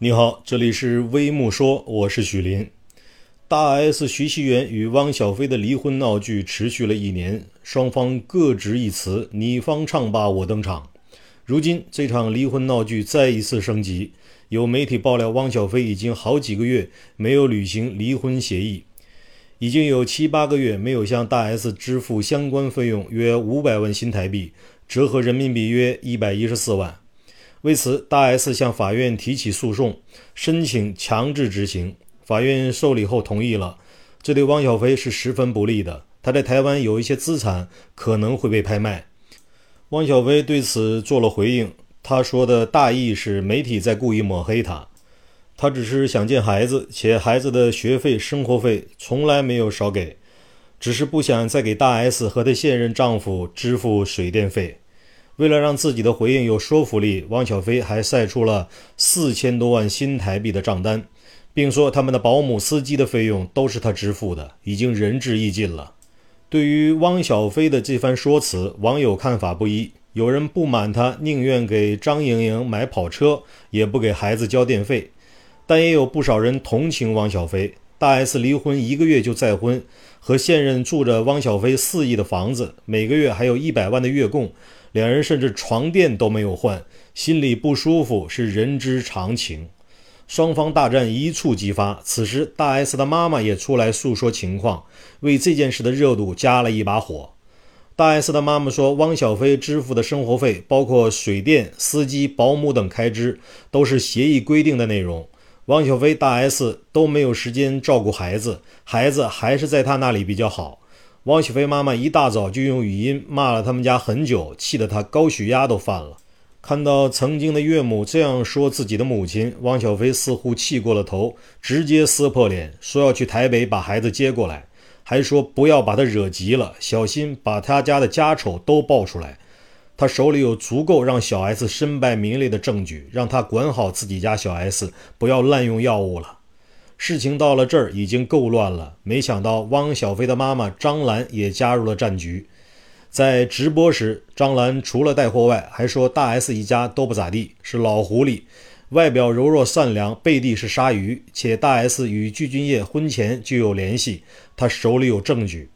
你好，这里是微木说，我是许林。大 S 徐熙媛与汪小菲的离婚闹剧持续了一年，双方各执一词，你方唱罢我登场。如今这场离婚闹剧再一次升级，有媒体爆料，汪小菲已经好几个月没有履行离婚协议，已经有七八个月没有向大 S 支付相关费用，约五百万新台币，折合人民币约一百一十四万。为此，大 S 向法院提起诉讼，申请强制执行。法院受理后同意了，这对汪小菲是十分不利的。他在台湾有一些资产可能会被拍卖。汪小菲对此做了回应，他说的大意是媒体在故意抹黑他，他只是想见孩子，且孩子的学费、生活费从来没有少给，只是不想再给大 S 和她现任丈夫支付水电费。为了让自己的回应有说服力，汪小菲还晒出了四千多万新台币的账单。并说他们的保姆、司机的费用都是他支付的，已经仁至义尽了。对于汪小菲的这番说辞，网友看法不一。有人不满他宁愿给张莹莹买跑车，也不给孩子交电费，但也有不少人同情汪小菲。大 S 离婚一个月就再婚，和现任住着汪小菲四亿的房子，每个月还有一百万的月供，两人甚至床垫都没有换，心里不舒服是人之常情。双方大战一触即发，此时大 S 的妈妈也出来诉说情况，为这件事的热度加了一把火。大 S 的妈妈说，汪小菲支付的生活费，包括水电、司机、保姆等开支，都是协议规定的内容。汪小菲、大 S 都没有时间照顾孩子，孩子还是在他那里比较好。汪小菲妈妈一大早就用语音骂了他们家很久，气得他高血压都犯了。看到曾经的岳母这样说自己的母亲，汪小菲似乎气过了头，直接撕破脸，说要去台北把孩子接过来，还说不要把他惹急了，小心把他家的家丑都爆出来。他手里有足够让小 S 身败名裂的证据，让他管好自己家小 S，不要滥用药物了。事情到了这儿已经够乱了，没想到汪小菲的妈妈张兰也加入了战局。在直播时，张兰除了带货外，还说大 S 一家都不咋地，是老狐狸，外表柔弱善良，背地是鲨鱼。且大 S 与具俊晔婚前就有联系，他手里有证据。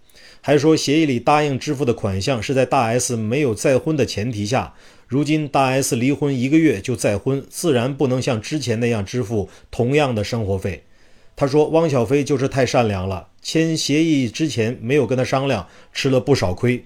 还说协议里答应支付的款项是在大 S 没有再婚的前提下。如今大 S 离婚一个月就再婚，自然不能像之前那样支付同样的生活费。他说汪小菲就是太善良了，签协议之前没有跟他商量，吃了不少亏。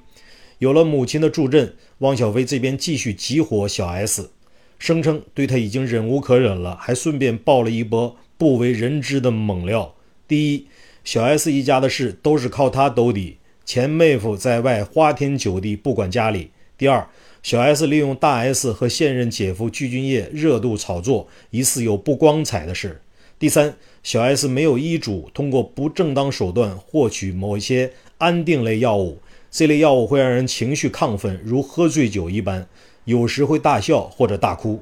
有了母亲的助阵，汪小菲这边继续急火小 S，声称对他已经忍无可忍了，还顺便爆了一波不为人知的猛料。第一，小 S 一家的事都是靠他兜底，前妹夫在外花天酒地，不管家里。第二，小 S 利用大 S 和现任姐夫具俊晔热度炒作，疑似有不光彩的事。第三，小 S 没有医嘱，通过不正当手段获取某一些安定类药物。这类药物会让人情绪亢奋，如喝醉酒一般，有时会大笑或者大哭。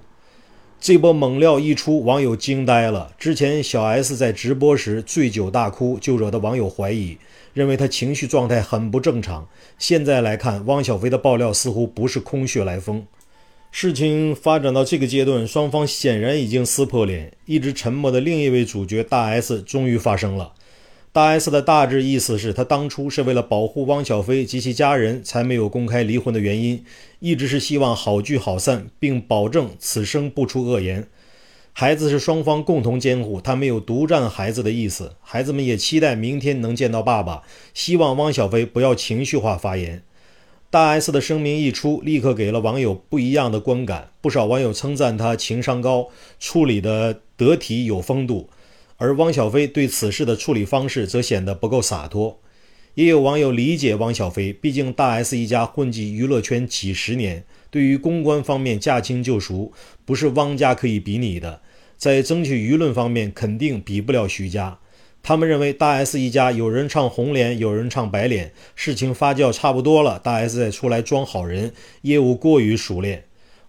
这波猛料一出，网友惊呆了。之前小 S 在直播时醉酒大哭，就惹得网友怀疑，认为她情绪状态很不正常。现在来看，汪小菲的爆料似乎不是空穴来风。事情发展到这个阶段，双方显然已经撕破脸。一直沉默的另一位主角大 S 终于发声了。大 S 的大致意思是，他当初是为了保护汪小菲及其家人才没有公开离婚的原因，一直是希望好聚好散，并保证此生不出恶言。孩子是双方共同监护，他没有独占孩子的意思。孩子们也期待明天能见到爸爸，希望汪小菲不要情绪化发言。大 S 的声明一出，立刻给了网友不一样的观感，不少网友称赞他情商高，处理的得体有风度。而汪小菲对此事的处理方式则显得不够洒脱，也有网友理解汪小菲，毕竟大 S 一家混迹娱乐圈几十年，对于公关方面驾轻就熟，不是汪家可以比拟的。在争取舆论方面，肯定比不了徐家。他们认为大 S 一家有人唱红脸，有人唱白脸，事情发酵差不多了，大 S 再出来装好人，业务过于熟练。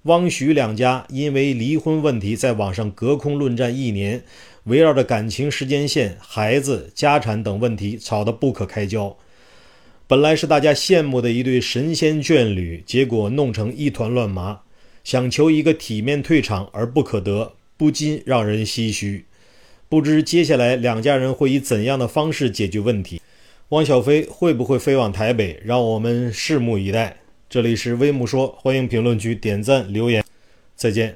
汪徐两家因为离婚问题在网上隔空论战一年围绕着感情时间线孩子家产等问题吵得不可开交。本来是大家羡慕的一对神仙眷侣结果弄成一团乱麻想求一个体面退场而不可得不禁让人唏嘘。不知接下来两家人会以怎样的方式解决问题？汪小菲会不会飞往台北让我们拭目以待。这里是微木说，欢迎评论区点赞留言，再见。